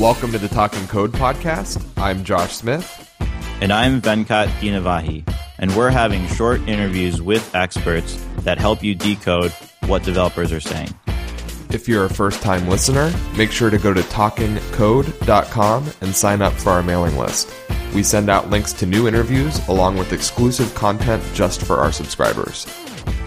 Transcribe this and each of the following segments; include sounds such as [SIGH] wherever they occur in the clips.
Welcome to the Talking Code podcast. I'm Josh Smith. And I'm Venkat Dinavahi. And we're having short interviews with experts that help you decode what developers are saying. If you're a first time listener, make sure to go to talkingcode.com and sign up for our mailing list. We send out links to new interviews along with exclusive content just for our subscribers.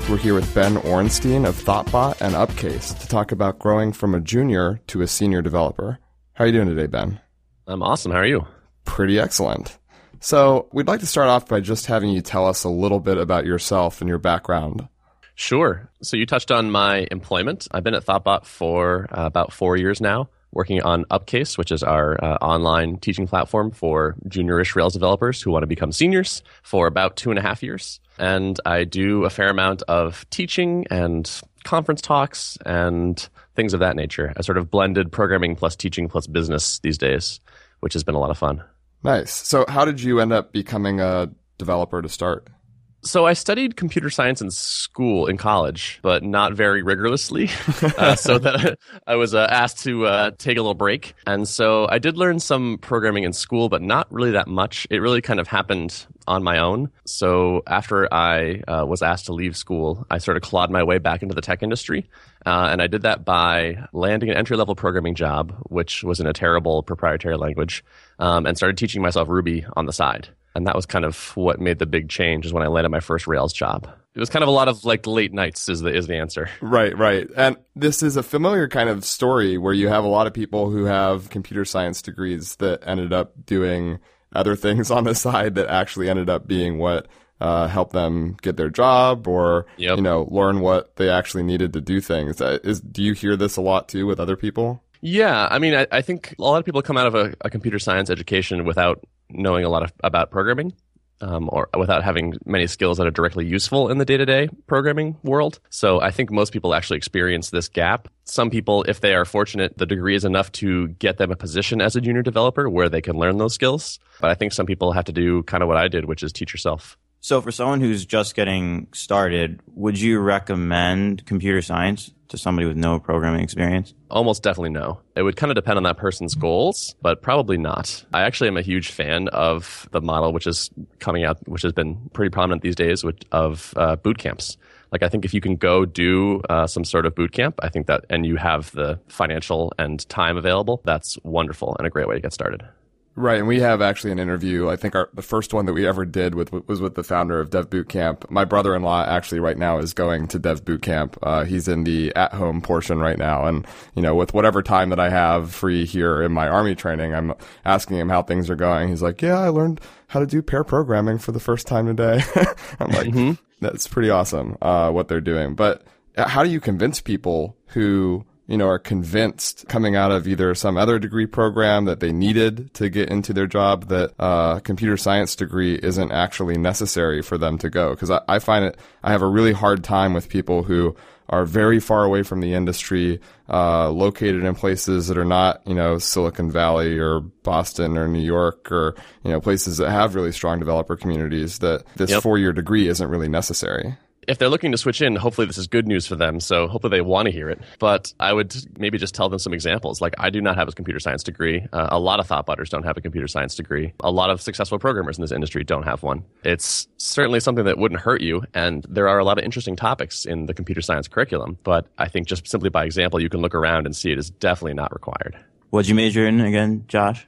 We're here with Ben Orenstein of Thoughtbot and Upcase to talk about growing from a junior to a senior developer. How are you doing today, Ben? I'm awesome. How are you? Pretty excellent. So, we'd like to start off by just having you tell us a little bit about yourself and your background. Sure. So, you touched on my employment. I've been at Thoughtbot for uh, about four years now, working on Upcase, which is our uh, online teaching platform for juniorish Rails developers who want to become seniors, for about two and a half years. And I do a fair amount of teaching and conference talks and things of that nature. A sort of blended programming plus teaching plus business these days, which has been a lot of fun. Nice. So, how did you end up becoming a developer to start? So I studied computer science in school, in college, but not very rigorously. [LAUGHS] uh, so that I was uh, asked to uh, take a little break, and so I did learn some programming in school, but not really that much. It really kind of happened on my own. So after I uh, was asked to leave school, I sort of clawed my way back into the tech industry, uh, and I did that by landing an entry level programming job, which was in a terrible proprietary language, um, and started teaching myself Ruby on the side and that was kind of what made the big change is when I landed my first Rails job. It was kind of a lot of like late nights is the is the answer. Right, right. And this is a familiar kind of story where you have a lot of people who have computer science degrees that ended up doing other things [LAUGHS] on the side that actually ended up being what uh, helped them get their job or yep. you know learn what they actually needed to do things. Uh, is do you hear this a lot too with other people? Yeah, I mean, I, I, think a lot of people come out of a, a, computer science education without knowing a lot of, about programming. Um, or without having many skills that are directly useful in the day-to-day programming world. So I think most people actually experience this gap. Some people, if they are fortunate, the degree is enough to get them a position as a junior developer where they can learn those skills. But I think some people have to do kind of what I did, which is teach yourself. So for someone who's just getting started, would you recommend computer science to somebody with no programming experience? Almost definitely no. It would kind of depend on that person's goals, but probably not. I actually am a huge fan of the model which is coming out, which has been pretty prominent these days, which, of uh, boot camps. Like I think if you can go do uh, some sort of boot camp, I think that, and you have the financial and time available, that's wonderful and a great way to get started. Right, and we have actually an interview. I think our the first one that we ever did with was with the founder of Dev Bootcamp. My brother-in-law actually right now is going to Dev Bootcamp. Uh, he's in the at-home portion right now, and you know, with whatever time that I have free here in my army training, I'm asking him how things are going. He's like, "Yeah, I learned how to do pair programming for the first time today." [LAUGHS] I'm like, mm-hmm. "That's pretty awesome uh, what they're doing." But uh, how do you convince people who you know, are convinced coming out of either some other degree program that they needed to get into their job that a uh, computer science degree isn't actually necessary for them to go. Because I, I find it, I have a really hard time with people who are very far away from the industry, uh, located in places that are not, you know, Silicon Valley or Boston or New York or, you know, places that have really strong developer communities that this yep. four year degree isn't really necessary if they're looking to switch in, hopefully this is good news for them. So hopefully they want to hear it. But I would maybe just tell them some examples. Like I do not have a computer science degree. Uh, a lot of thoughtbotters don't have a computer science degree. A lot of successful programmers in this industry don't have one. It's certainly something that wouldn't hurt you. And there are a lot of interesting topics in the computer science curriculum. But I think just simply by example, you can look around and see it is definitely not required. What'd you major in again, Josh?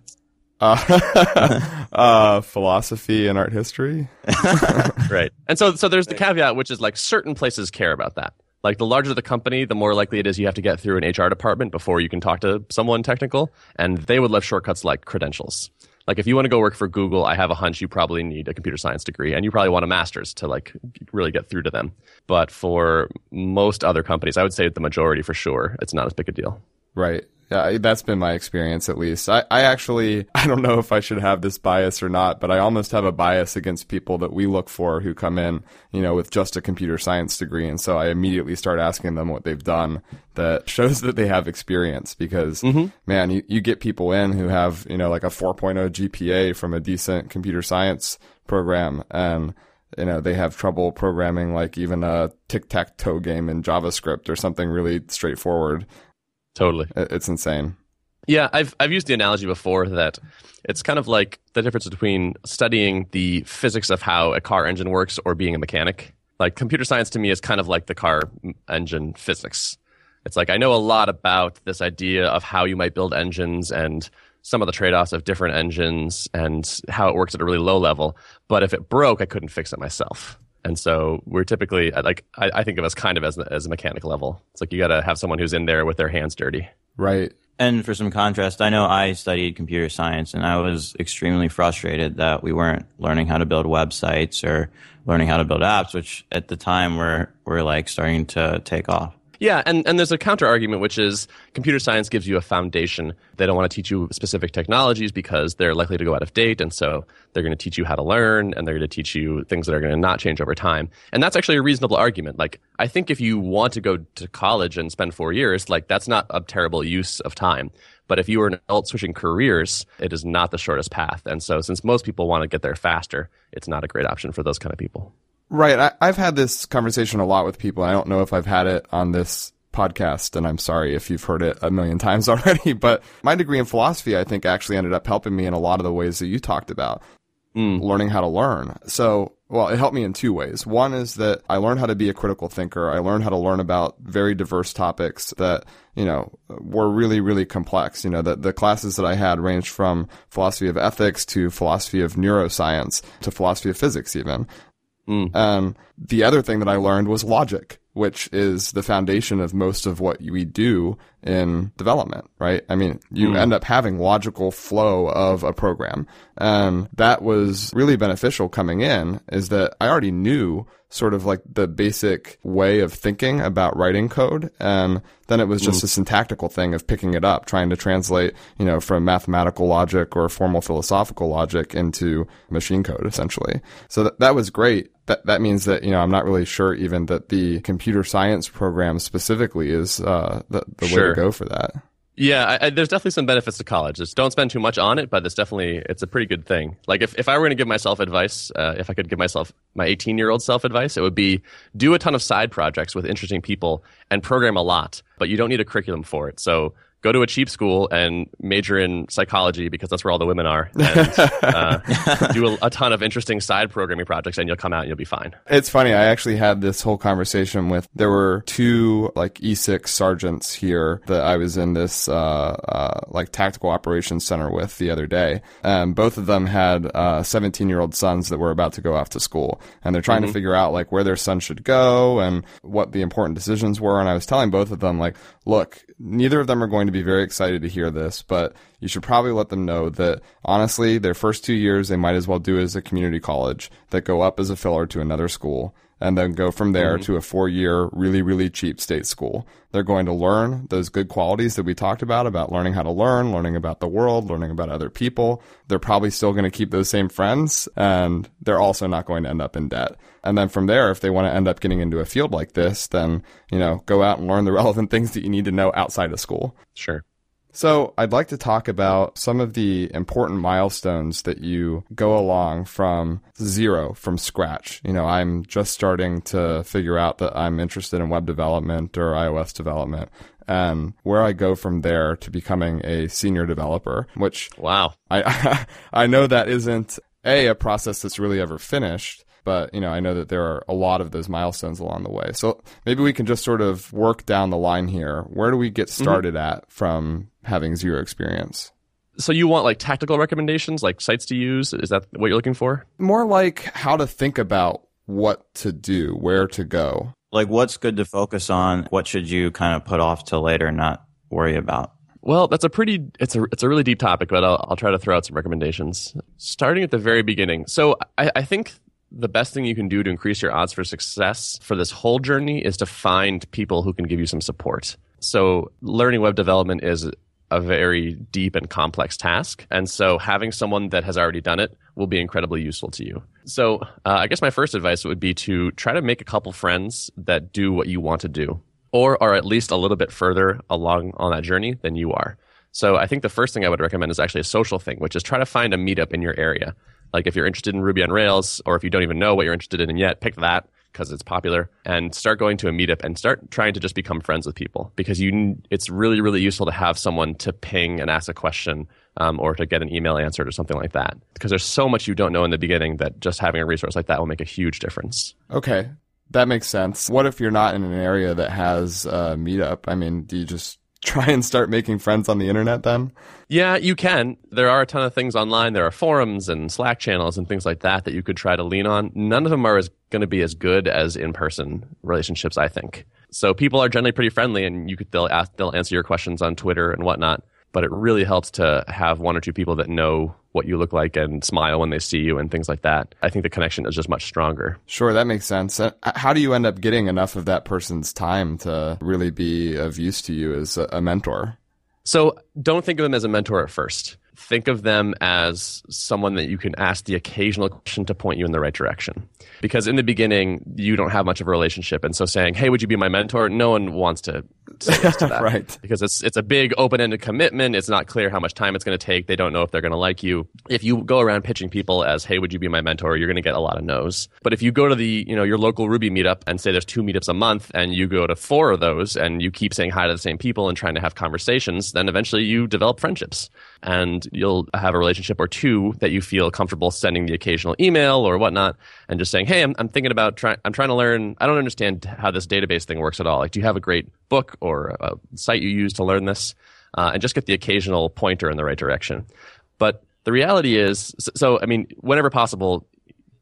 Uh, [LAUGHS] [LAUGHS] uh, philosophy and art history. [LAUGHS] right. And so, so there's the caveat, which is like certain places care about that. Like the larger the company, the more likely it is you have to get through an HR department before you can talk to someone technical. And they would love shortcuts like credentials. Like if you want to go work for Google, I have a hunch you probably need a computer science degree and you probably want a master's to like really get through to them. But for most other companies, I would say the majority for sure, it's not as big a deal. Right. Yeah, that's been my experience at least. I, I actually, [LAUGHS] I don't know if I should have this bias or not, but I almost have a bias against people that we look for who come in, you know, with just a computer science degree. And so I immediately start asking them what they've done that [LAUGHS] shows that they have experience because, mm-hmm. man, you, you get people in who have, you know, like a 4.0 GPA from a decent computer science program and, you know, they have trouble programming like even a tic tac toe game in JavaScript or something really straightforward. Totally. It's insane. Yeah, I've I've used the analogy before that it's kind of like the difference between studying the physics of how a car engine works or being a mechanic. Like computer science to me is kind of like the car engine physics. It's like I know a lot about this idea of how you might build engines and some of the trade-offs of different engines and how it works at a really low level. But if it broke, I couldn't fix it myself. And so we're typically like I, I think of us kind of as as a mechanic level. It's like you got to have someone who's in there with their hands dirty. Right. And for some contrast, I know I studied computer science and I was extremely frustrated that we weren't learning how to build websites or learning how to build apps, which at the time were, were like starting to take off. Yeah, and, and there's a counter argument, which is computer science gives you a foundation. They don't want to teach you specific technologies because they're likely to go out of date. And so they're going to teach you how to learn and they're going to teach you things that are going to not change over time. And that's actually a reasonable argument. Like, I think if you want to go to college and spend four years, like, that's not a terrible use of time. But if you are an adult switching careers, it is not the shortest path. And so since most people want to get there faster, it's not a great option for those kind of people. Right. I, have had this conversation a lot with people. I don't know if I've had it on this podcast, and I'm sorry if you've heard it a million [LAUGHS] times already, but my degree in philosophy, I think, actually ended up helping me in a lot of the ways that you talked about. Mm. Learning how to learn. So, well, it helped me in two ways. One is that I learned how to be a critical thinker. I learned how to learn about very diverse topics that, you know, were really, really complex. You know, that the classes that I had ranged from philosophy of ethics to philosophy of neuroscience to philosophy of physics even. Mm. Um, the other thing that I learned was logic, which is the foundation of most of what we do in development, right? I mean, you mm. end up having logical flow of a program. And that was really beneficial coming in is that I already knew sort of like the basic way of thinking about writing code. And then it was just mm. a syntactical thing of picking it up, trying to translate, you know, from mathematical logic or formal philosophical logic into machine code, essentially. So that, that was great. That, that means that, you know, I'm not really sure even that the computer science program specifically is, uh, the, the sure. way to go for that. Yeah, I, I, there's definitely some benefits to college. Just don't spend too much on it, but it's definitely it's a pretty good thing. Like if, if I were going to give myself advice, uh, if I could give myself my 18 year old self advice, it would be do a ton of side projects with interesting people and program a lot, but you don't need a curriculum for it. So go to a cheap school and major in psychology because that's where all the women are. And, [LAUGHS] uh, [LAUGHS] do a, a, ton of interesting side programming projects, and you'll come out and you'll be fine. It's funny. I actually had this whole conversation with. There were two like E6 sergeants here that I was in this uh, uh, like tactical operations center with the other day, and both of them had 17 uh, year old sons that were about to go off to school, and they're trying mm-hmm. to figure out like where their son should go and what the important decisions were. And I was telling both of them like, look, neither of them are going to be very excited to hear this, but you should probably let them know that honestly, their first two years they might as well do as a community college that go up as a filler to another school and then go from there mm-hmm. to a four year, really, really cheap state school. They're going to learn those good qualities that we talked about, about learning how to learn, learning about the world, learning about other people. They're probably still going to keep those same friends and they're also not going to end up in debt. And then from there, if they want to end up getting into a field like this, then, you know, go out and learn the [LAUGHS] relevant things that you need to know outside of school. Sure. So, I'd like to talk about some of the important milestones that you go along from zero, from scratch. You know, I'm just starting to figure out that I'm interested in web development or iOS development and where I go from there to becoming a senior developer, which wow. I [LAUGHS] I know that isn't a a process that's really ever finished, but you know i know that there are a lot of those milestones along the way so maybe we can just sort of work down the line here where do we get mm-hmm. started mm-hmm. at from having zero experience so you want like tactical recommendations like sites to use is that what you're looking for more like how to think about what to do where to go like what's good to focus on what should you kind of put off till later and not worry about well, that's a pretty it's a it's a really deep topic, but I'll I'll try to throw out some recommendations. Starting at the very beginning. So I, I think the best thing you can do to increase your odds for success for this whole journey is to find people who can give you some support. So, learning web development is a very deep and complex task. And so, having someone that has already done it will be incredibly useful to you. So, uh, I guess my first advice would be to try to make a couple friends that do what you want to do, or are at least a little bit further along on that journey than you are. So, I think the first thing I would recommend is actually a social thing, which is try to find a meetup in your area. Like if you're interested in Ruby on Rails, or if you don't even know what you're interested in yet, pick that because it's popular and start going to a meetup and start trying to just become friends with people because you it's really really useful to have someone to ping and ask a question um, or to get an email answered or something like that because there's so much you don't know in the beginning that just having a resource like that will make a huge difference Okay, that makes sense. What if you're not in an area that has a meetup? I mean, do you just try and start making friends on the internet then? Yeah, you can. There are a ton of things online. There are forums and Slack channels and things like that that you could try to lean on. None of them are as going to be as good as in-person relationships, I think. So people are generally pretty friendly, and you could they'll ask, they'll answer your questions on Twitter and whatnot. But it really helps to have one or two people that know what you look like and smile when they see you and things like that. I think the connection is just much stronger. Sure, that makes sense. Uh, How do you end up getting enough of that person's time to really be of use to you as a a mentor? So don't think of them as a mentor at first. Think of them as someone that you can ask the occasional question to point you in the right direction. Because in the beginning, you don't have much of a relationship. And so saying, hey, would you be my mentor? No one wants to say yes to [LAUGHS] that. Right. Because it's, it's a big open ended commitment. It's not clear how much time it's going to take. They don't know if they're going to like you. If you go around pitching people as, hey, would you be my mentor? You're going to get a lot of no's. But if you go to the, you know, your local Ruby meetup and say there's two meetups a month and you go to four of those and you keep saying hi to the same people and trying to have conversations, then eventually you develop friendships and you'll have a relationship or two that you feel comfortable sending the occasional email or whatnot and just saying, Hey, I'm, I'm thinking about trying, I'm trying to learn. I don't understand how this database thing works at all. Like, do you have a great book or a site you use to learn this? Uh, and just get the occasional pointer in the right direction. But the reality is, so, so I mean, whenever possible,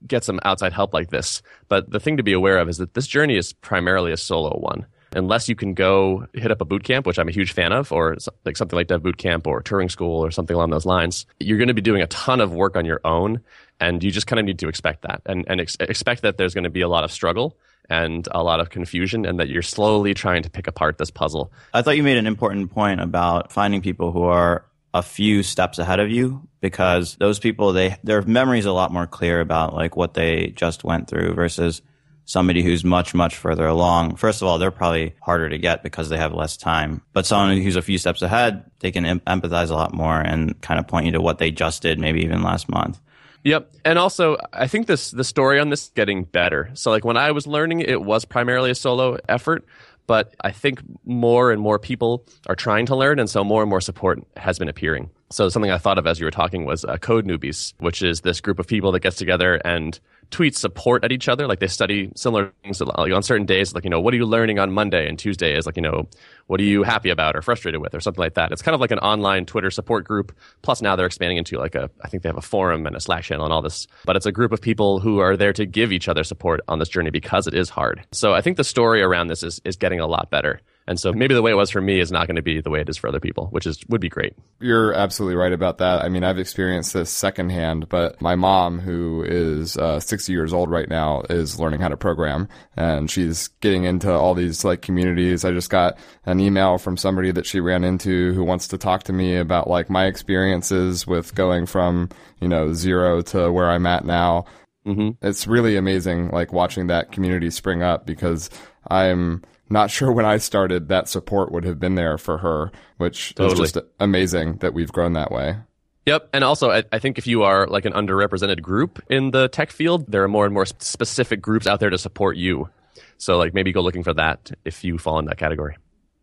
get some outside help like this. But the thing to be aware of is that this journey is primarily a solo one. Unless you can go hit up a boot camp, which I'm a huge fan of, or like something like Dev Boot Camp or Turing School or something along those lines, you're going to be doing a ton of work on your own, and you just kind of need to expect that and, and ex- expect that there's going to be a lot of struggle and a lot of confusion, and that you're slowly trying to pick apart this puzzle. I thought you made an important point about finding people who are a few steps ahead of you because those people they their memory is a lot more clear about like what they just went through versus somebody who's much much further along. First of all, they're probably harder to get because they have less time. But someone who's a few steps ahead, they can em- empathize a lot more and kind of point you to what they just did maybe even last month. Yep. And also, I think this the story on this is getting better. So like when I was learning, it was primarily a solo effort, but I think more and more people are trying to learn, and so more and more support has been appearing. So something I thought of as you were talking was uh, Code Newbies, which is this group of people that gets together and tweets support at each other. Like they study similar things like on certain days, like, you know, what are you learning on Monday? And Tuesday is like, you know, what are you happy about or frustrated with or something like that. It's kind of like an online Twitter support group. Plus now they're expanding into like a, I think they have a forum and a Slack channel and all this, but it's a group of people who are there to give each other support on this journey because it is hard. So I think the story around this is, is getting a lot better. And so maybe the way it was for me is not going to be the way it is for other people, which is would be great. You're absolutely right about that. I mean, I've experienced this secondhand, but my mom, who is uh, 60 years old right now, is learning how to program and she's getting into all these like communities. I just got an email from somebody that she ran into who wants to talk to me about like my experiences with going from, you know, zero to where I'm at now. Mm-hmm. It's really amazing, like watching that community spring up because I'm not sure when I started that support would have been there for her, which Totally. is just amazing that we've grown that way. Yep. And also, I, I think if you are like an underrepresented group in the tech field, there are more and more specific groups out there to support you. So, like, maybe go looking for that if you fall in that category.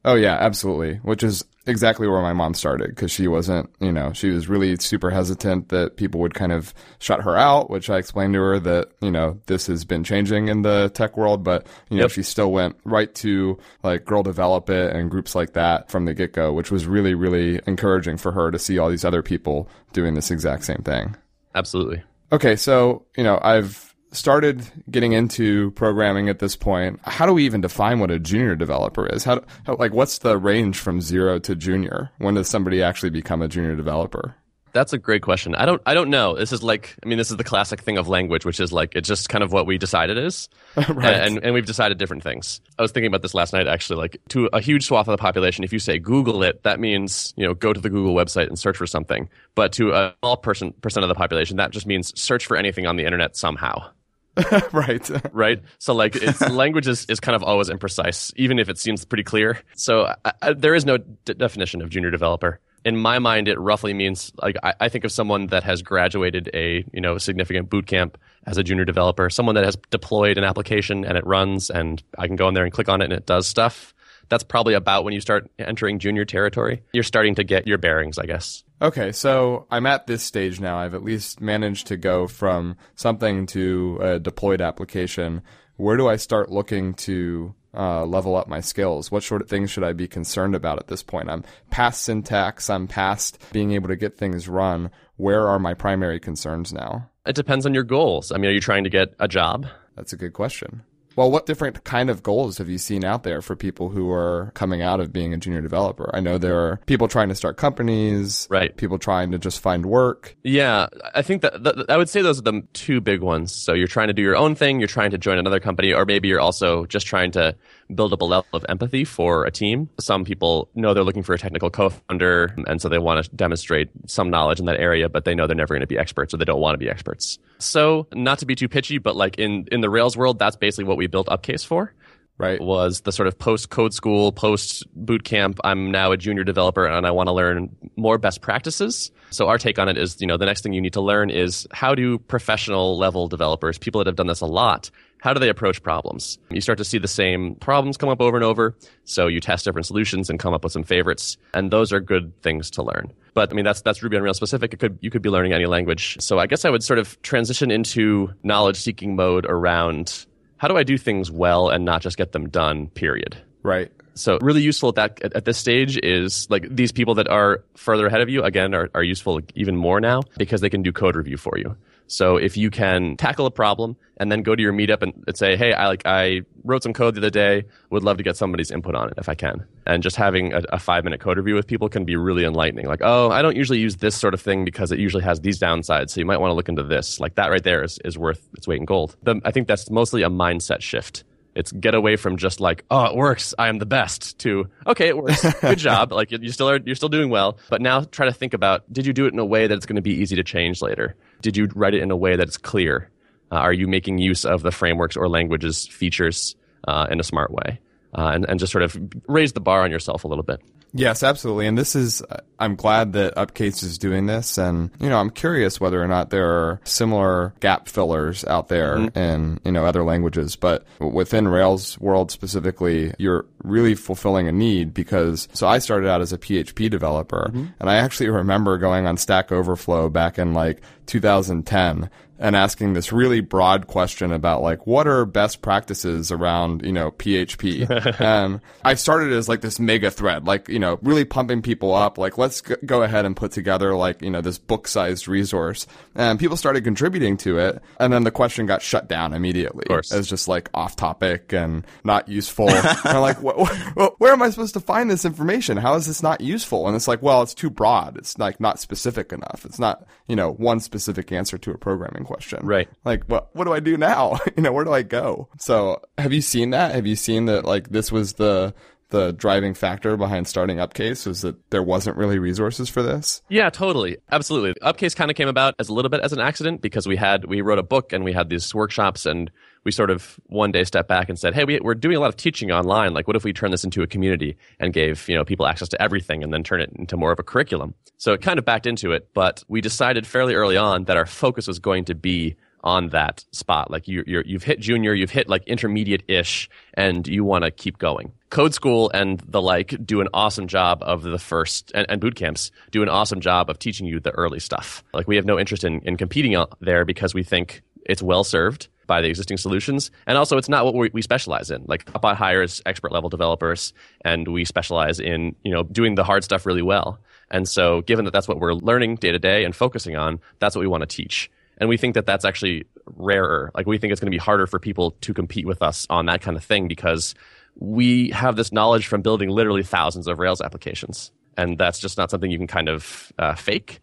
Oh yeah, absolutely. Which is exactly where my mom started because she wasn't, you know, she was really super hesitant that people would kind of shut her out. Which I explained to her that you know this has been changing in the tech world, but you know Yep. she still went right to like Girl Develop It and groups like that from the get go, which was really really encouraging for her to see all these other people doing this exact same thing. Absolutely. Okay, so you know I've started getting into programming at this point. How do we even define what a junior developer is? How, how like what's the range from zero to junior? When does somebody actually become a junior developer? That's a great question. I don't. I don't know. This is like. I mean, this is the classic thing of language, which is like it's just kind of what we decide it is, [LAUGHS] Right. and and we've decided different things. I was thinking about this last night. Actually, like to a huge swath of the population, if you say Google it, that means you know go to the Google website and search for something. But to a small person percent of the population, that just means search for anything on the internet somehow. [LAUGHS] right. right? So like it's [LAUGHS] language is, is kind of always imprecise, even if it seems pretty clear. So I, I, there is no d- definition of junior developer. in my mind, it roughly means like I, I, think of someone that has graduated a you know significant boot camp as a junior developer, someone that has deployed an application and it runs, and I can go in there and click on it and it does stuff. That's probably about when you start entering junior territory. You're starting to get your bearings, I guess. Okay, so I'm at this stage now. I've at least managed to go from something to a deployed application. Where do I start looking to uh, level up my skills? What sort of things should I be concerned about at this point? I'm past syntax, I'm past being able to get things run. Where are my primary concerns now? It depends on your goals. I mean, are you trying to get a job? That's a good question. Well, what different kind of goals have you seen out there for people who are coming out of being a junior developer? I know there are people trying to start companies, right? People trying to just find work. Yeah, I think that, that I would say those are the two big ones. So you're trying to do your own thing, you're trying to join another company, or maybe you're also just trying to build up a level of empathy for a team. Some people know they're looking for a technical co-founder, and so they want to demonstrate some knowledge in that area, but they know they're never going to be experts, or they don't want to be experts. So, not to be too pitchy, but like in in the Rails world, that's basically what we built Upcase for right was the sort of post code school post boot camp. I'm now a junior developer and i want to learn more best practices. So our take on it is you know the next thing you need to learn is how do professional level developers people that have done this a lot how do they approach problems? You start to see the same problems come up over and over. So you test different solutions and come up with some favorites and those are good things to learn. But I mean that's that's Ruby on Rails specific. It could you could be learning any language. So I guess I would sort of transition into knowledge seeking mode around how do I do things well and not just get them done, period. Right. So really useful at that at, at this stage is like these people that are further ahead of you again are, are useful even more now because they can do code review for you. So if you can tackle a problem and then go to your meetup and, say, hey, I like I wrote some code the other day, would love to get somebody's input on it if I can. And just having a, a five minute code review with people can be really enlightening. Like, oh, I don't usually use this sort of thing because it usually has these downsides. So you might want to look into this. Like that right there is, is worth its weight in gold. The, I think that's mostly a mindset shift. It's get away from just like, oh, it works. I am the best to, okay, it works. Good [LAUGHS] job. Like you still are, you're still doing well. But now try to think about, did you do it in a way that it's going to be easy to change later? Did you write it in a way that's clear? Uh, are you making use of the frameworks or languages features uh, in a smart way? Uh, and, and just sort of raise the bar on yourself a little bit. Yes, absolutely. And this is, I'm glad that Upcase is doing this. And, you know, I'm curious whether or not there are similar gap fillers out there mm-hmm. in, you know, other languages. But within Rails world specifically, you're really fulfilling a need because, so I started out as a PHP developer mm-hmm. and I actually remember going on Stack Overflow back in like 2010 and asking this really broad question about like what are best practices around you know PHP. and [LAUGHS] um, I started as like this mega thread, like you know really pumping people up, like let's g- go ahead and put together like you know this book sized resource, and people started contributing to it, and then the question got shut down immediately as just like off topic and not useful. and [LAUGHS] I'm like, where am I supposed to find this information? How is this not useful? And it's like, well, it's too broad. It's like not specific enough. It's not you know one specific answer to a programming question. Right. Like, what what do I do now? [LAUGHS] you know, where do I go? So, have you seen that? Have you seen that? Like, this was the the driving factor behind starting Upcase was that there wasn't really resources for this? Yeah, totally. Absolutely. Upcase kind of came about as a little bit as an accident because we had we wrote a book and we had these workshops and we sort of one day stepped back and said, "Hey, we, are doing a lot of teaching online. Like, what if we turn this into a community and gave you know people access to everything, and then turn it into more of a curriculum?" So it kind of backed into it, but we decided fairly early on that our focus was going to be on that spot. Like you, you have hit junior, you've hit like intermediate ish, and you want to keep going. Code School and the like do an awesome job of the first, and, and, boot camps do an awesome job of teaching you the early stuff. Like we have no interest in, in competing there because we think it's well served by the existing solutions. And also, it's not what we, we specialize in. Like Thoughtbot hires expert level developers, and we specialize in you know doing the hard stuff really well. And so, given that that's what we're learning day to day and focusing on, that's what we want to teach. And we think that that's actually rarer. Like we think it's going to be harder for people to compete with us on that kind of thing because we have this knowledge from building literally thousands of Rails applications, and that's just not something you can kind of uh, fake.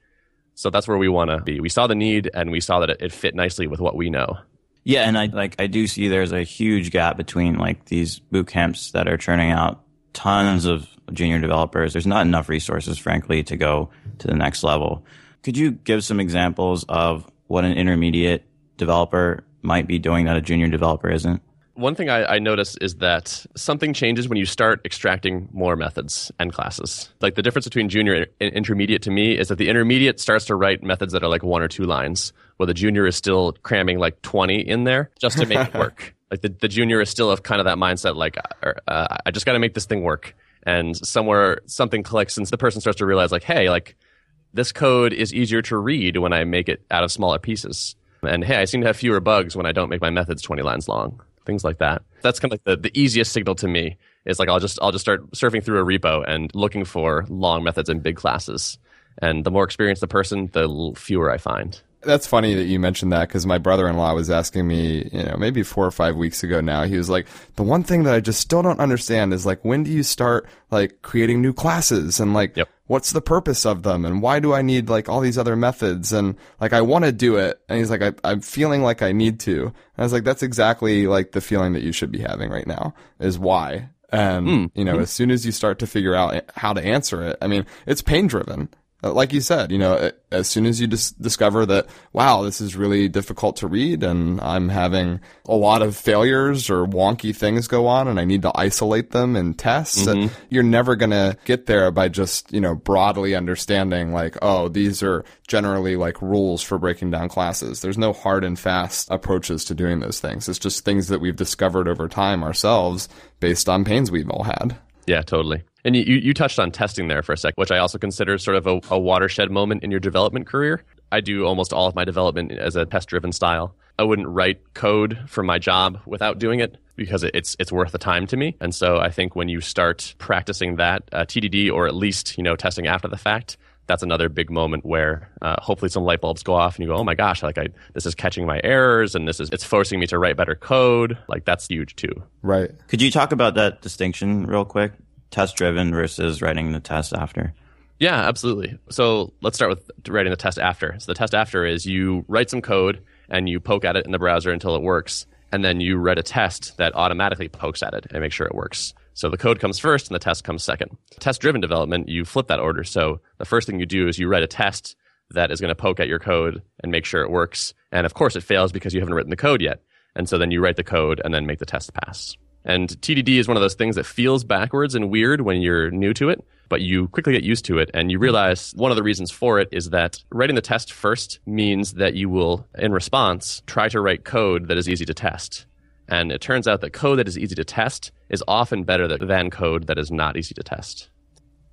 So that's where we want to be. We saw the need, and we saw that it, it fit nicely with what we know. Yeah, and I like I do see there's a huge gap between like these boot camps that are churning out tons of junior developers. There's not enough resources, frankly, to go to the next level. Could you give some examples of what an intermediate developer might be doing that a junior developer isn't? One thing I, I notice is that something changes when you start extracting more methods and classes. Like the difference between junior and intermediate to me is that the intermediate starts to write methods that are like one or two lines, while the junior is still cramming like 20 in there just to make it work. [LAUGHS] Like the, the junior is still of kind of that mindset, like, uh, uh I just got to make this thing work. And somewhere something clicks and the person starts to realize, like, hey, like this code is easier to read when I make it out of smaller pieces. And hey, I seem to have fewer bugs when I don't make my methods 20 lines long things like that. That's kind of like the, the easiest signal to me is like I'll just I'll just start surfing through a repo and looking for long methods and big classes. And the more experienced the person, the fewer I find. That's funny that you mentioned that because my brother-in-law was asking me, you know, maybe four or five weeks ago now. He was like, the one thing that I just still don't understand is like, when do you start like creating new classes and like, yep. what's the purpose of them and why do I need like all these other methods and like I want to do it and he's like, I, I'm feeling like I need to. And I was like, that's exactly like the feeling that you should be having right now is why. And mm. you know, mm. as soon as you start to figure out how to answer it, I mean, it's pain driven. Uh, like you said, you know, as soon as you dis- discover that, wow, this is really difficult to read and I'm having a lot of failures or wonky things go on and I need to isolate them in tests, mm-hmm. you're never going to get there by just, you know, broadly understanding like, oh, these are generally like rules for breaking down classes. There's no hard and fast approaches to doing those things. It's just things that we've discovered over time ourselves based on pains we've all had. Yeah, totally. And you, you touched on testing there for a sec, which I also consider sort of a, a watershed moment in your development career. I do almost all of my development as a test driven style. I wouldn't write code for my job without doing it because it's it's worth the time to me. And so I think when you start practicing that uh, TDD or at least you know testing after the fact, that's another big moment where uh, hopefully some light bulbs go off and you go, oh my gosh, like I this is catching my errors and this is it's forcing me to write better code. Like that's huge too. Right. Could you talk about that distinction real quick? test driven versus writing the test after? Yeah, absolutely. So let's start with writing the test after. So the test after is you write some code and you poke at it in the browser until it works. And then you write a test that automatically pokes at it and make sure it works. So the code comes first and the test comes second. Test driven development, you flip that order. So the first thing you do is you write a test that is going to poke at your code and make sure it works. And of course, it fails because you haven't written the code yet. And so then you write the code and then make the test pass. And TDD is one of those things that feels backwards and weird when you're new to it, but you quickly get used to it and you realize one of the reasons for it is that writing the test first means that you will, in response, try to write code that is easy to test. And it turns out that code that is easy to test is often better than code that is not easy to test.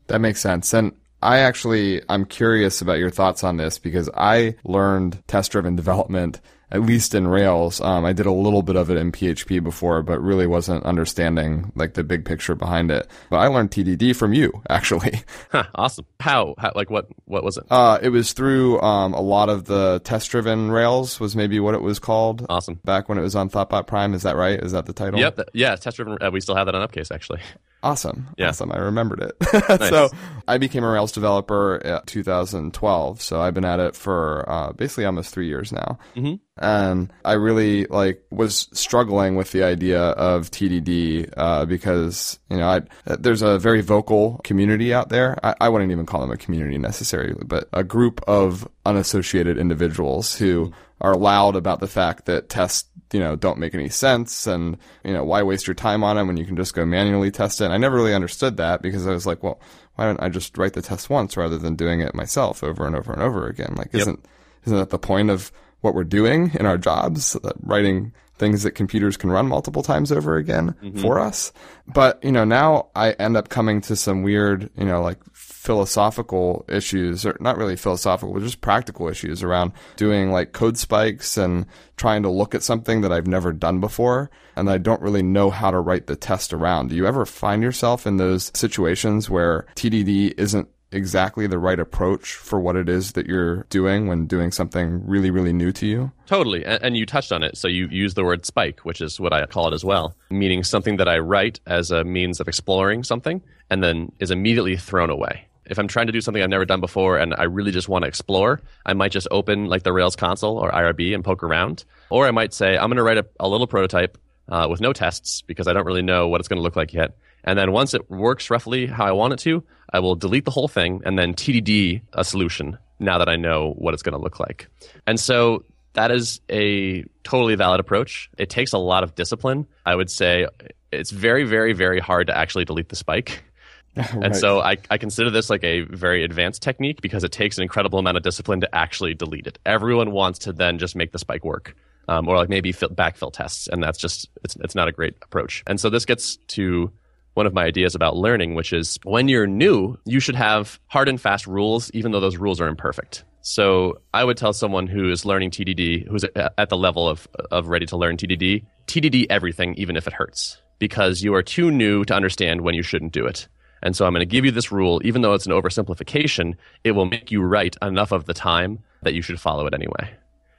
That makes sense. And I actually, I'm curious about your thoughts on this because I learned test driven [LAUGHS] development at least in Rails. Um, I did a little bit of it in PHP before, but really wasn't understanding like the big picture behind it. But I learned TDD from you, [LAUGHS] actually. Huh, awesome. How? How? Like what? What was it? Uh, it was through um, a lot of the test-driven Rails was maybe what it was called. Awesome. Back when it was on Thoughtbot Prime, is that right? Is that the title? Yep. yeah, test-driven. Uh, we still have that on Upcase actually. Awesome. Yeah. Awesome. I remembered it. [LAUGHS] nice. So I became a Rails developer in 2012. So I've been at it for uh, basically almost three years now. Mm-hmm. And I really like was struggling with the idea of TDD uh, because you know I, there's a very vocal community out there. I, I, wouldn't even call them a community necessarily, but a group of unassociated individuals who are loud about the fact that tests you know, don't make any sense and, you know, why waste your time on them when you can just go manually test it? And I never really understood that because I was like, well, why don't I just write the test once rather than doing it myself over and over and over again? Like, yep. isn't, isn't that the point of what we're doing in our jobs? Writing things that computers can run multiple times over again mm-hmm. for us. But, you know, now I end up coming to some weird, you know, like philosophical issues, or not really philosophical, but just practical issues around doing like code spikes and trying to look at something that I've never done before and I don't really know how to write the test around. Do you ever find yourself in those situations where TDD isn't exactly the right approach for what it is that you're doing when doing something really, really new to you? Totally. And, you touched on it. So you use the word spike, which is what I call it as well, meaning something that I write as a means of exploring something and then is immediately thrown away. If I'm trying to do something I've never done before and I really just want to explore, I might just open like the Rails console or IRB and poke around. Or I might say, I'm going to write a, a little prototype uh, with no tests because I don't really know what it's going to look like yet. And then once it works roughly how I want it to, I will delete the whole thing and then TDD a solution now that I know what it's going to look like. And so that is a totally valid approach. It takes a lot of discipline. I would say it's very, very, very hard to actually delete the spike. right. [LAUGHS] And so I, I consider this like a very advanced technique because it takes an incredible amount of discipline to actually delete it. Everyone wants to then just make the spike work. Um, or like maybe fill, backfill tests, and that's just it's it's not a great approach. And so this gets to one of my ideas about learning, which is when you're new, you should have hard and fast rules, even though those rules are imperfect. So I would tell someone who is learning TDD, who's at the level of, of ready to learn TDD, TDD everything, even if it hurts, because you are too new to understand when you shouldn't do it. And so I'm going to give you this rule, even though it's an oversimplification, it will make you right enough of the time that you should follow it anyway.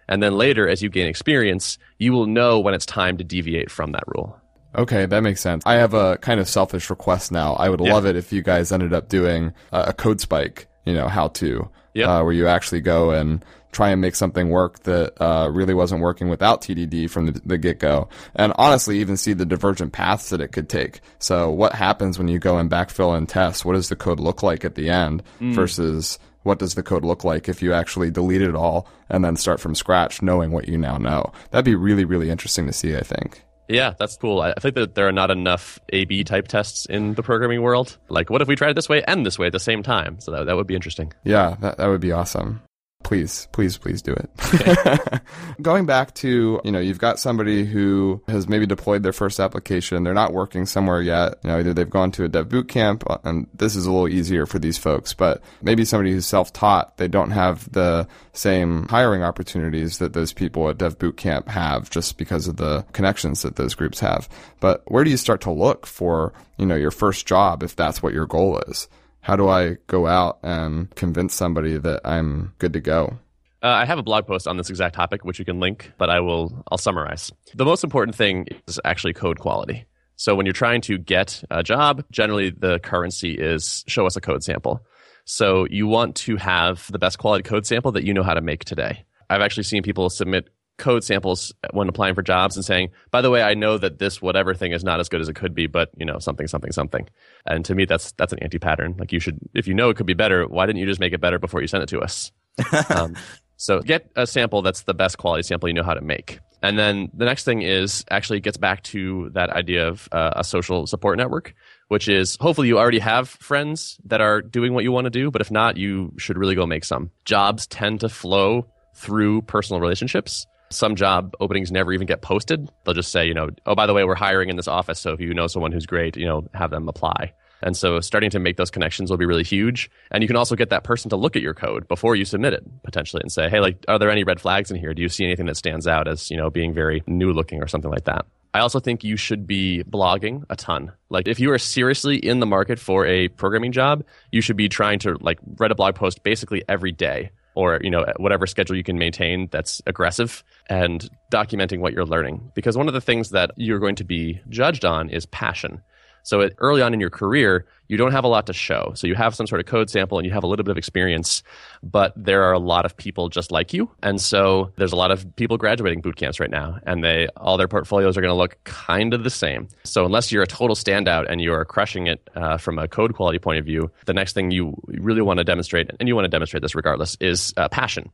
And then later, as you gain experience, you will know when it's time to deviate from that rule. Okay, that makes sense. I have a kind of selfish request now. I would yeah. love it if you guys ended up doing a code spike, you know, how to yep. uh, where you actually go and try and make something work that uh, really wasn't working without TDD from the, the get go. And honestly, even see the divergent paths that it could take. So, what happens when you go and backfill and test? What does the code look like at the end mm. versus what does the code look like if you actually delete it all and then start from scratch, knowing what you now know? That'd be really, really interesting to see, I think. Yeah, that's cool. I think that there are not enough A/B type tests in the programming world. Like, what if we tried this way and this way at the same time? So that that would be interesting. Yeah, that that would be awesome. Please, please, please do it. [LAUGHS] Going back to, you know, you've got somebody who has maybe deployed their first application. They're not working somewhere yet. You know, either they've gone to a dev boot camp uh, and this is a little easier for these folks, but maybe somebody who's self-taught, they don't have the same hiring opportunities that those people at dev boot camp have just because of the connections that those groups have. But where do you start to look for, you know, your first job if that's what your goal is? How do I go out and convince somebody that I'm good to go? Uh, I have a blog post on this exact topic, which you can link, but I will I'll summarize. The most important thing is actually code quality. So when you're trying to get a job, generally the currency is show us a code sample. So you want to have the best quality code sample that you know how to make today. I've actually seen people submit code samples when applying for jobs and saying, by the way, I know that this whatever thing is not as good as it could be, but you know, something, something, something. And to me, that's, that's an anti-pattern. Like you should, if you know it could be better, why didn't you just make it better before you sent it to us? [LAUGHS] um, so get a sample that's the best quality sample you know how to make. And then the next thing is actually gets back to that idea of uh, a social support network, which is hopefully you already have friends that are doing what you want to do, but if not, you should really go make some. Jobs tend to flow through personal relationships some job openings never even get posted. They'll just say, you know, oh, by the way, we're hiring in this office. So if you know someone who's great, you know, have them apply. And so starting to make those connections will be really huge. And you can also get that person to look at your code before you submit it potentially and say, hey, like, are there any red flags in here? Do you see anything that stands out as, you know, being very new looking or something like that? I also think you should be blogging a ton. Like if you are seriously in the market for a programming job, you should be trying to like write a blog post basically every day or you know whatever schedule you can maintain that's aggressive and documenting what you're learning. Because one of the things that you're going to be judged on is passion so it, early on in your career, you don't have a lot to show. So you have some sort of code sample and you have a little bit of experience, but there are a lot of people just like you. And so there's a lot of people graduating boot camps right now and they all their portfolios are going to look kind of the same. So unless you're a total standout and you're crushing it uh, from a code quality point of view, the next thing you really want to demonstrate, and you want to demonstrate this regardless, is uh, passion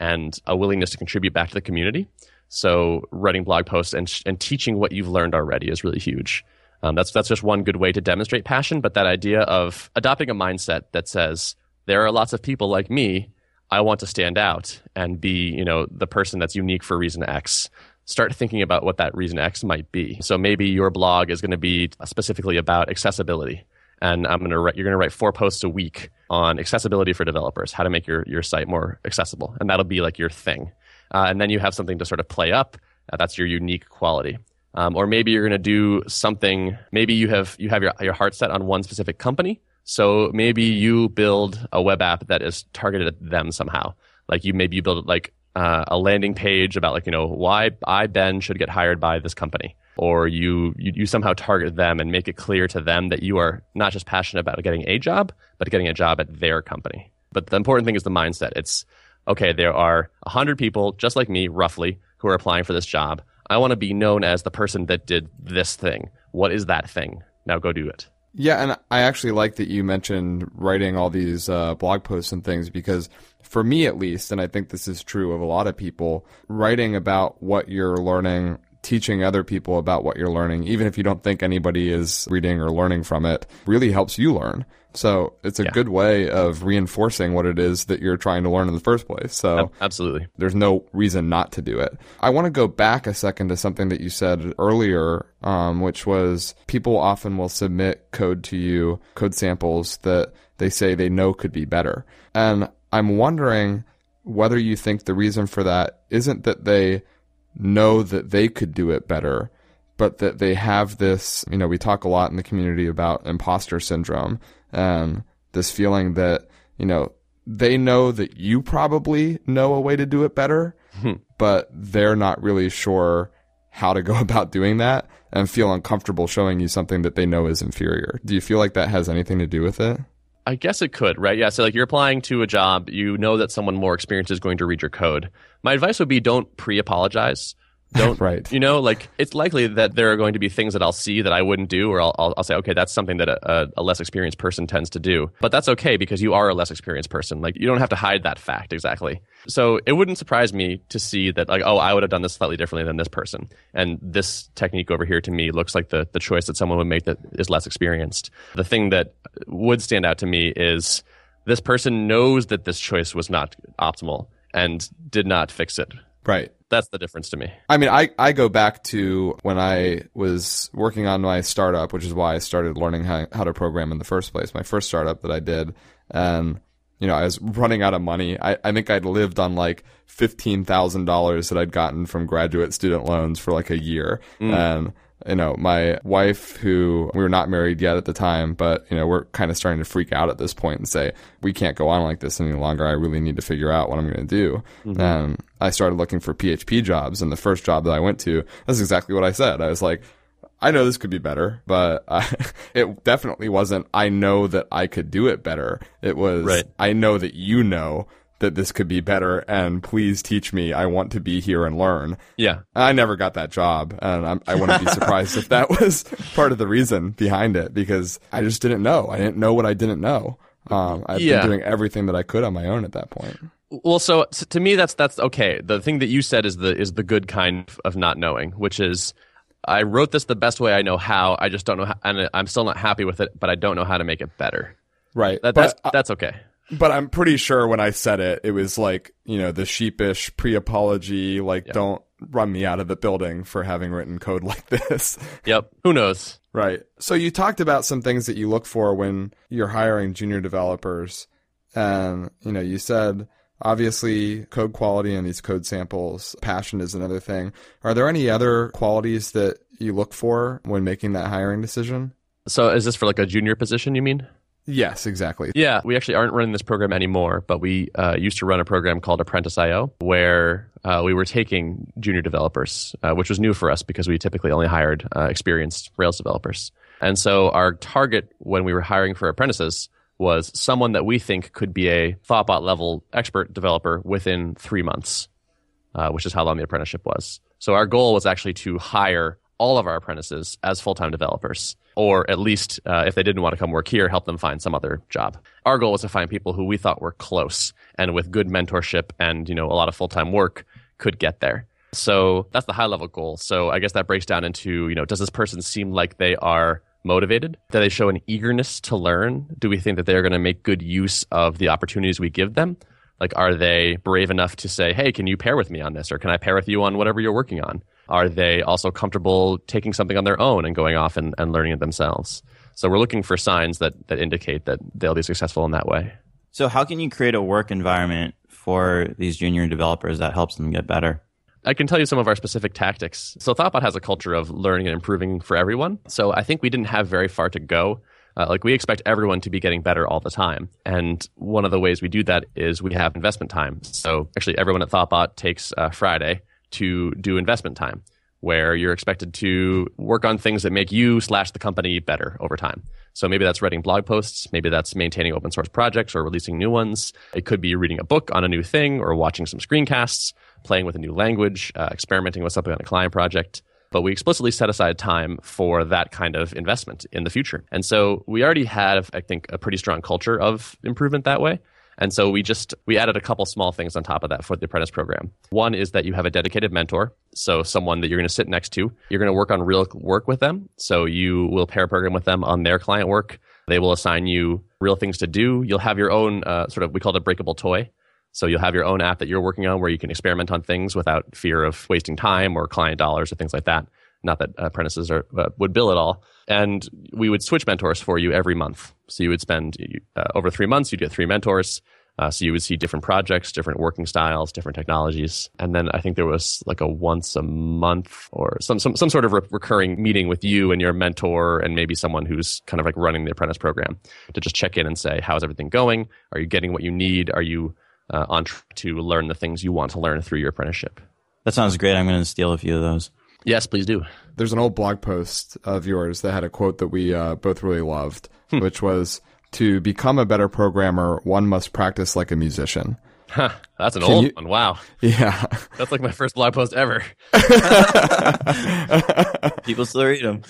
and a willingness to contribute back to the community. So writing blog posts and, and teaching what you've learned already is really huge. Um, that's that's just one good way to demonstrate passion. But that idea of adopting a mindset that says there are lots of people like me. I want to stand out and be, you know, the person that's unique for reason X. Start thinking about what that reason X might be. So maybe your blog is going to be specifically about accessibility, and I'm to write, you're going to write four posts a week on accessibility for developers, how to make your your site more accessible, and that'll be like your thing. Uh, and then you have something to sort of play up. Uh, that's your unique quality. Um, or maybe you're going to do something. Maybe you have you have your your heart set on one specific company. So maybe you build a web app that is targeted at them somehow. Like you maybe you build like uh, a landing page about like you know why I Ben should get hired by this company, or you, you you somehow target them and make it clear to them that you are not just passionate about getting a job, but getting a job at their company. But the important thing is the mindset. It's okay. There are hundred people just like me, roughly, who are applying for this job. I want to be known as the person that did this thing. What is that thing? Now go do it. Yeah, and I actually like that you mentioned writing all these uh, blog posts and things because for me at least, and I think this is true of a lot of people, writing about what you're learning teaching other people about what you're learning, even if you don't think anybody is reading or learning from it, really helps you learn. So it's a Yeah. good way of reinforcing what it is that you're trying to learn in the first place. So Absolutely. there's no reason not to do it. I want to go back a second to something that you said earlier, um, which was people often will submit code to you, code samples that they say they know could be better. And I'm wondering whether you think the reason for that isn't that they know that they could do it better, but that they have this, you know, we talk a lot in the community about imposter syndrome and this feeling that, you know, they know that you probably know a way to do it better, hmm. but they're not really sure how to go [LAUGHS] about doing that and feel uncomfortable showing you something that they know is inferior. Do you feel like that has anything to do with it? I guess it could, right? Yeah. So, like, you're applying to a job, you know that someone more experienced is going to read your code. My advice would be don't pre apologize. Don't, [LAUGHS] Right. You know, like, it's likely that there are going to be things that I'll see that I wouldn't do, or I'll, I'll, I'll say, okay, that's something that a, a less experienced person tends to do. But that's okay because you are a less experienced person. Like, you don't have to hide that fact exactly. So, it wouldn't surprise me to see that, like, oh, I would have done this slightly differently than this person. And this technique over here to me looks like the, the choice that someone would make that is less experienced. The thing that would stand out to me is this person knows that this choice was not optimal and did not fix it. Right. That's the difference to me. I mean, I, I go back to when I was working on my startup, which is why I started learning how, how to program in the first place. My first startup that I did. And, you know, I was running out of money. I, I think I'd lived on like $15,000 that I'd gotten from graduate student loans for like a year. Mm. And, you know, my wife, who we were not married yet at the time, but, you know, we're kind of starting to freak out at this point and say, we can't go on like this any longer. I really need to figure out what I'm going to do. And I started looking for PHP jobs. And the first job that I went to, that's exactly what I said. I was like, I know this could be better, but [LAUGHS] it definitely wasn't. I know that I could do it better. It was, Right. I know that you know that this could be better and please teach me. I want to be here and learn. Yeah. I never got that job, and I'm, I wouldn't be [LAUGHS] surprised if that was part of the reason behind it because I just didn't know. I didn't know what I didn't know. Um, I've Yeah. been doing everything that I could on my own at that point. Well, so, so to me, that's that's okay. The thing that you said is the is the good kind of not knowing, which is I wrote this the best way I know how. I just don't know how, and I'm still not happy with it, but I don't know how to make it better. Right. That, that's that's okay. But I'm pretty sure when I said it, it was like, you know, the sheepish pre apology, like, don't run me out of the building for having written code [LAUGHS] like this. Yep. Who knows? right. So you talked about some things that you look for when you're hiring junior developers. And, you know, you said obviously code quality and these code samples, passion is another thing. Are there any other qualities that you look for when making that hiring decision? So, is this for like a junior position? You mean? Yes, exactly. Yeah, we actually aren't running this program anymore, but we uh, used to run a program called Apprentice.io where uh, we were taking junior developers, uh, which was new for us because we typically only hired uh, experienced Rails developers. And so our target when we were hiring for apprentices was someone that we think could be a Thoughtbot level expert developer within three months, uh, which is how long the apprenticeship was. So our goal was actually to hire all of our apprentices as full-time developers or at least uh, if they didn't want to come work here help them find some other job. Our goal was to find people who we thought were close and with good mentorship and you know a lot of full-time work could get there. So that's the high level goal. So i guess that breaks down into you know does this person seem like they are motivated? Do they show an eagerness to learn? Do we think that they're going to make good use of the opportunities we give them? Like are they brave enough to say hey can you pair with me on this? Or can i pair with you on whatever you're working on are they also comfortable taking something on their own and going off and, and learning it themselves? So we're looking for signs that, that indicate that they'll be successful in that way. So, how can you create a work environment for these junior developers that helps them get better? I can tell you some of our specific tactics. So Thoughtbot has a culture of learning and improving for everyone. So I think we didn't have very far to go. Uh, like we expect everyone to be getting better all the time. And one of the ways we do that is we have investment time. So actually everyone at Thoughtbot takes uh, Friday to do investment time where you're expected to work on things that make you slash the company better over time. So maybe that's writing blog posts, maybe that's maintaining open source projects or releasing new ones. It could be reading a book on a new thing or watching some screencasts, playing with a new language, uh, experimenting with something on a client project. But we explicitly set aside time for that kind of investment in the future. And so we already have, I think, a pretty strong culture of improvement that way. And so we just we added a couple small things on top of that for the apprentice program. One is that you have a dedicated mentor, so someone that you're going to sit next to. You're going to work on real work with them. So you will pair program with them on their client work. They will assign you real things to do. You'll have your own uh, sort of we call it a breakable toy. So you'll have your own app that you're working on where you can experiment on things without fear of wasting time or client dollars or things like that. Not that apprentices are, uh, would bill at all. And we would switch mentors for you every month. So you would spend uh, over three months, you'd get three mentors. Uh, so you would see different projects, different working styles, different technologies, and then I think there was like a once a month or some some some sort of re- recurring meeting with you and your mentor and maybe someone who's kind of like running the apprentice program to just check in and say how's everything going? Are you getting what you need? Are you uh, on track to learn the things you want to learn through your apprenticeship? That sounds great. I'm going to steal a few of those. Yes, please do. There's an old blog post of yours that had a quote that we uh, both really loved, Hmm. which was to become a better programmer, one must practice like a musician. Huh, that's an old you- one. Wow. [LAUGHS] Yeah. That's like my first blog post ever. [LAUGHS] People still read them.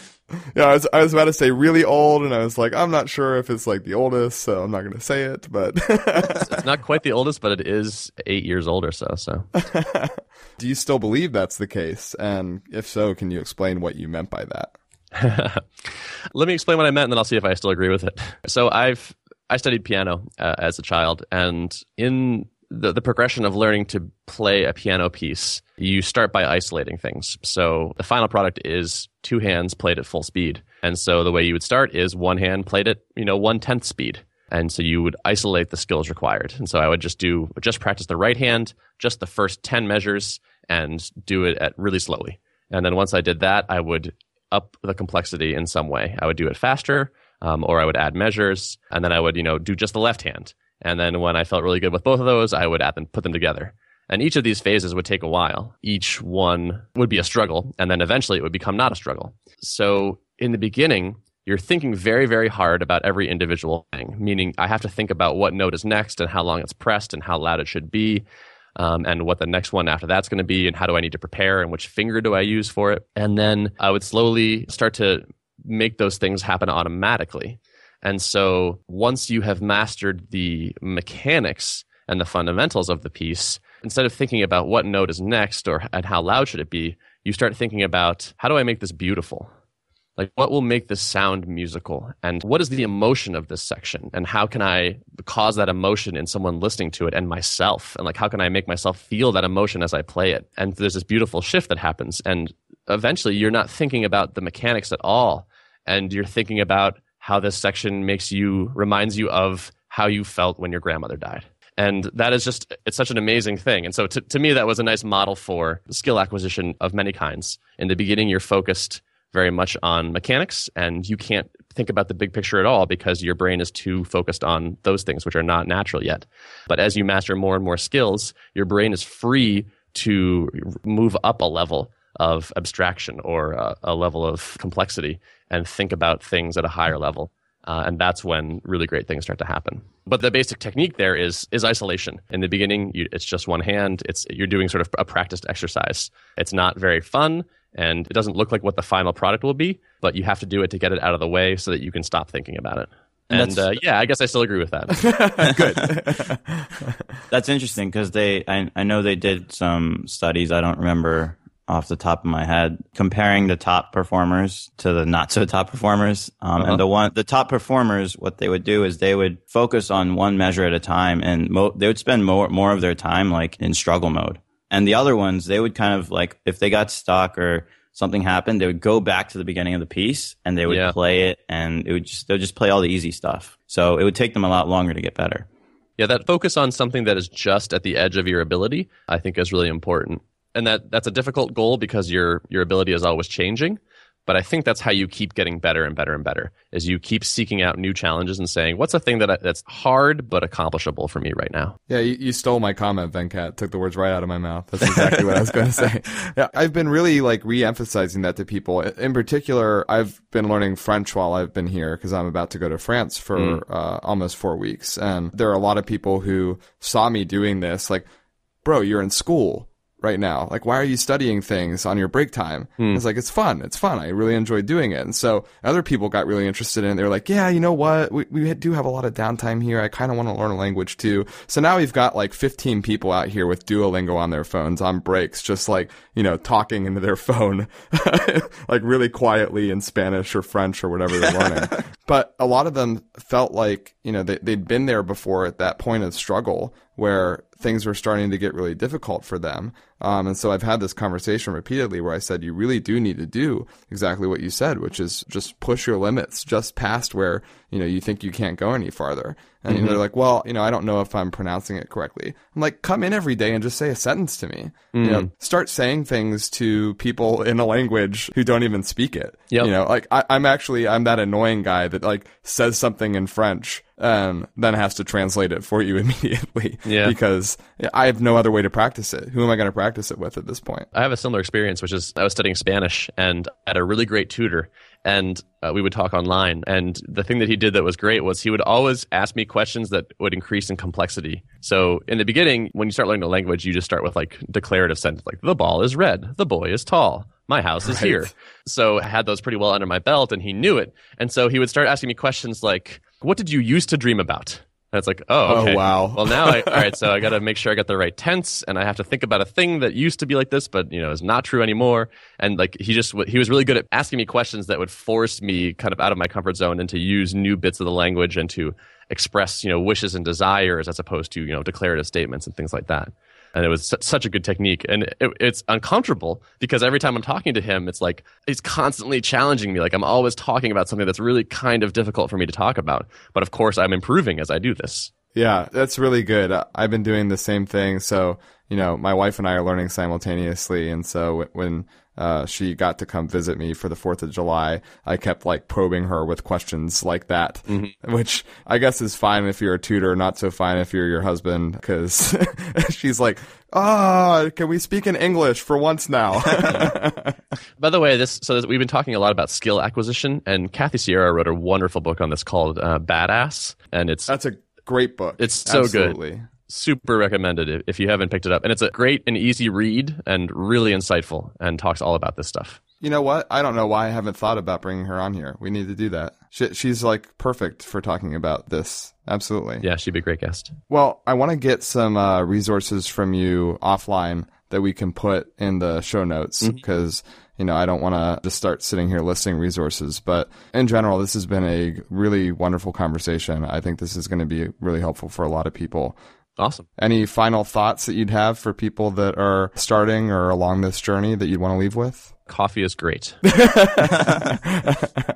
yeah, I was, I was about to say really old, and I was like, I'm not sure if it's like the oldest, so I'm not going to say it, but It's not quite the oldest, but it is eight years old or so. So [LAUGHS] do you still believe that's the case? And if so, can you explain what you meant by that? let me explain what I meant, and then I'll see if I still agree with it. So I've I studied piano uh, as a child, and in the, the progression of learning to play a piano piece, you start by isolating things. So the final product is two hands played at full speed, and so the way you would start is one hand played at you know one tenth speed. And so you would isolate the skills required. And so I would just do, just practice the right hand, just the first 10 measures, and do it at really slowly. And then once I did that, I would up the complexity in some way. I would do it faster, um, or I would add measures, and then I would, you know, do just the left hand. And then when I felt really good with both of those, I would add them, put them together. And each of these phases would take a while. Each one would be a struggle, and then eventually it would become not a struggle. So in the beginning, you're thinking very, very hard about every individual thing, meaning I have to think about what note is next and how long it's pressed and how loud it should be. Um, and what the next one after that's going to be, and how do I need to prepare, and which finger do I use for it. And then I would slowly start to make those things happen automatically. And so once you have mastered the mechanics and the fundamentals of the piece, instead of thinking about what note is next or and how loud should it be, you start thinking about how do I make this beautiful? Like, what will make this sound musical? And what is the emotion of this section? And how can I cause that emotion in someone listening to it and myself? And like, how can I make myself feel that emotion as I play it? And there's this beautiful shift that happens. And eventually, you're not thinking about the mechanics at all. And you're thinking about how this section makes you, reminds you of how you felt when your grandmother died. And that is just, it's such an amazing thing. And so to, to me, that was a nice model for skill acquisition of many kinds. In the beginning, you're focused very much on mechanics and you can't think about the big picture at all because your brain is too focused on those things which are not natural yet. But as you master more and more skills, your brain is free to move up a level of abstraction or a, a level of complexity and think about things at a higher level. Uh, and that's when really great things start to happen. But the basic technique there is is isolation. In the beginning, you, it's just one hand. It's you're doing sort of a practiced exercise. It's not very fun, and it doesn't look like what the final product will be. But you have to do it to get it out of the way so that you can stop thinking about it. And And, uh, yeah, I guess I still agree with that. [LAUGHS] Good. [LAUGHS] that's interesting because they, I, I know they did some studies. I don't remember off the top of my head comparing the top performers to the not so top performers. Um, Uh-huh. And the one, the top performers, what they would do is they would focus on one measure at a time, and mo- they would spend more more of their time like in struggle mode. And the other ones, they would kind of like if they got stuck or something happened, they would go back to the beginning of the piece and they would Yeah. play it, and it would just they would just play all the easy stuff. So it would take them a lot longer to get better. Yeah, that focus on something that is just at the edge of your ability, I think is really important. And that that's a difficult goal because your your ability is always changing. But I think that's how you keep getting better and better and better. Is you keep seeking out new challenges and saying, "What's a thing that I, that's hard but accomplishable for me right now?" Yeah, you, you stole my comment, Venkat. Took the words right out of my mouth. That's exactly what I was going to say. [LAUGHS] Yeah, I've been really like re-emphasizing that to people. In particular, I've been learning French while I've been here because I'm about to go to France for uh, almost four weeks, and there are a lot of people who saw me doing this, like, bro, you're in school. Right now? Like, why are you studying things on your break time? Hmm. It's like, it's fun. It's fun. I really enjoy doing it. And so other people got really interested in it. They were like, yeah, you know what? We, we do have a lot of downtime here. I kind of want to learn a language too. So now we've got like 15 people out here with Duolingo on their phones on breaks, just like, you know, talking into their [LAUGHS] phone, [LAUGHS] like really quietly in Spanish or French or whatever they're learning. [LAUGHS] but a lot of them felt like, you know, they, they'd been there before at that point of struggle where things were starting to get really difficult for them. Um, and so I've had this conversation repeatedly where I said, you really do need to do exactly what you said, which is just push your limits just past where, you know, you think you can't go any farther. And Mm-hmm. they're like, well, you know, I don't know if I'm pronouncing it correctly. I'm like, come in every day and just say a sentence to me. You know, Mm. start saying things to people in a language who don't even speak it. Yep. You know, like I, I'm actually, I'm that annoying guy that like says something in French and then has to translate it for you [LAUGHS] immediately. Yeah. Because I have no other way to practice it. Who am I going to practice it with at this point? I have a similar experience, which is I was studying Spanish and I had a really great tutor, and uh, we would talk online. And the thing that he did that was great was he would always ask me questions that would increase in complexity. So in the beginning, when you start learning a language, you just start with like declarative sentence, like the ball is red, the boy is tall, my house is here. So I had those pretty well under my belt, and he knew it. And so he would start asking me questions like, "What did you used to dream about?" And it's like, oh, Oh, wow. Well, now, I, [LAUGHS] all right, so I got to make sure I got the right tense, and I have to think about a thing that used to be like this, but you know is not true anymore. And like he just he was really good at asking me questions that would force me kind of out of my comfort zone and to use new bits of the language and to express you know wishes and desires as opposed to you know declarative statements and things like that. And it was such a good technique, and it, it's uncomfortable because every time I'm talking to him, it's like he's constantly challenging me. Like I'm always talking about something that's really kind of difficult for me to talk about. But of course, I'm improving as I do this. Yeah, that's really good. I've been doing the same thing. So, you know, my wife and I are learning simultaneously. And so when uh, she got to come visit me for the 4th of July, I kept like probing her with questions like that, which I guess is fine if you're a tutor, not so fine if you're your husband, because [LAUGHS] she's like, ah, can we speak in English for once now? [LAUGHS] By the way, this so this, we've been talking a lot about skill acquisition, and Kathy Sierra wrote a wonderful book on this called uh, Badass, and it's That's a great book. It's so good. Super recommended if, you haven't picked it up. And it's a great and easy read, and really insightful, and talks all about this stuff. You know what? I don't know why I haven't thought about bringing her on here. We need to do that. She, she's like perfect for talking about this. Absolutely. Yeah, she'd be a great guest. Well, I want to get some uh, resources from you offline that we can put in the show notes because you know I don't want to just start sitting here listing resources. But in general, this has been a really wonderful conversation. I think this is going to be really helpful for a lot of people. Awesome. Any final thoughts that you'd have for people that are starting or along this journey that you'd want to leave with? Coffee is great. [LAUGHS]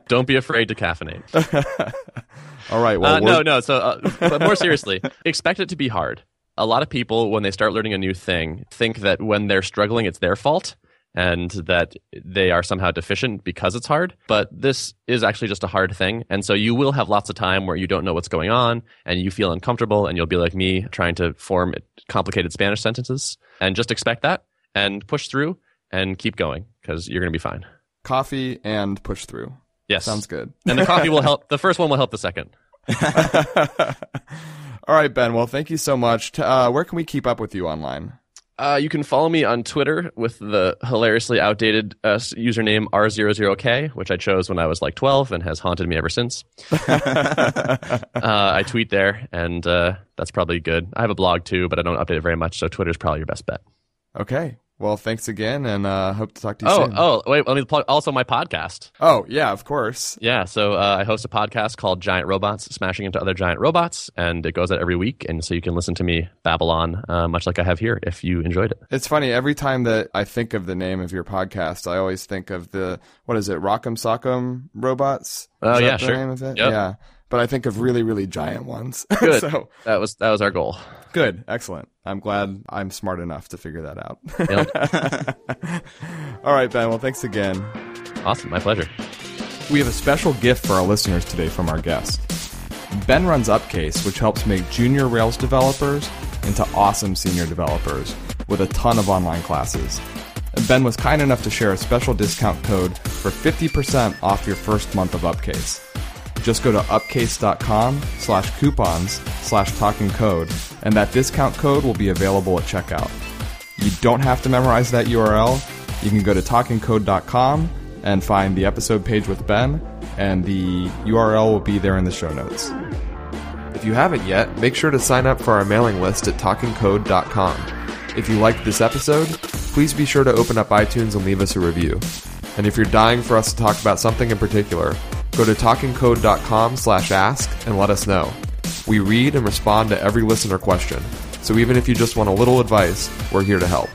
Don't be afraid to caffeinate. [LAUGHS] All right. Well, Uh, no, no. So, uh, but more seriously, expect it to be hard. A lot of people, when they start learning a new thing, think that when they're struggling, it's their fault and that they are somehow deficient because it's hard. But this is actually just a hard thing. And so you will have lots of time where you don't know what's going on and you feel uncomfortable and you'll be like me trying to form complicated Spanish sentences. And just expect that and push through and keep going because you're going to be fine. coffee and push through. Yes. Sounds good. And the coffee will [LAUGHS] help. The first one will help the second. [LAUGHS] All right, Ben. Well, thank you so much. Uh, where can we keep up with you online? Uh, you can follow me on Twitter with the hilariously outdated uh, username R00K, which I chose when I was like 12 and has haunted me ever since. [LAUGHS] uh, I tweet there, and uh, that's probably good. I have a blog too, but I don't update it very much, so Twitter's probably your best bet. Okay. Well, thanks again, and uh, hope to talk to you Oh, soon. oh, wait, let me plug also my podcast. Oh, yeah, of course. Yeah, so uh, I host a podcast called Giant Robots, Smashing into Other Giant Robots, and it goes out every week, and so you can listen to me babble on, uh, much like I have here, if you enjoyed it. It's funny. Every time that I think of the name of your podcast, I always think of the what is it, Rock'em Sock'em Robots? Oh, yeah, the sure. Name of it? Yep. Yeah. But I think of really, really giant ones. [LAUGHS] Good. so That was that was our goal. Good, excellent. I'm glad I'm smart enough to figure that out. Yep. [LAUGHS] All right, Ben. Well, thanks again. awesome, my pleasure. We have a special gift for our listeners today from our guest. Ben runs Upcase, which helps make junior Rails developers into awesome senior developers with a ton of online classes. And Ben was kind enough to share a special discount code for 50% off your first month of Upcase. Just go to upcase.com slash coupons slash talking code, and that discount code will be available at checkout. You don't have to memorize that URL. You can go to talkingcode.com and find the episode page with Ben, and the URL will be there in the show notes. If you haven't yet, make sure to sign up for our mailing list at talkingcode.com. If you liked this episode, please be sure to open up iTunes and leave us a review. And if you're dying for us to talk about something in particular, go to talkingcode.com slash ask and let us know. We read and respond to every listener question, so even if you just want a little advice, we're here to help.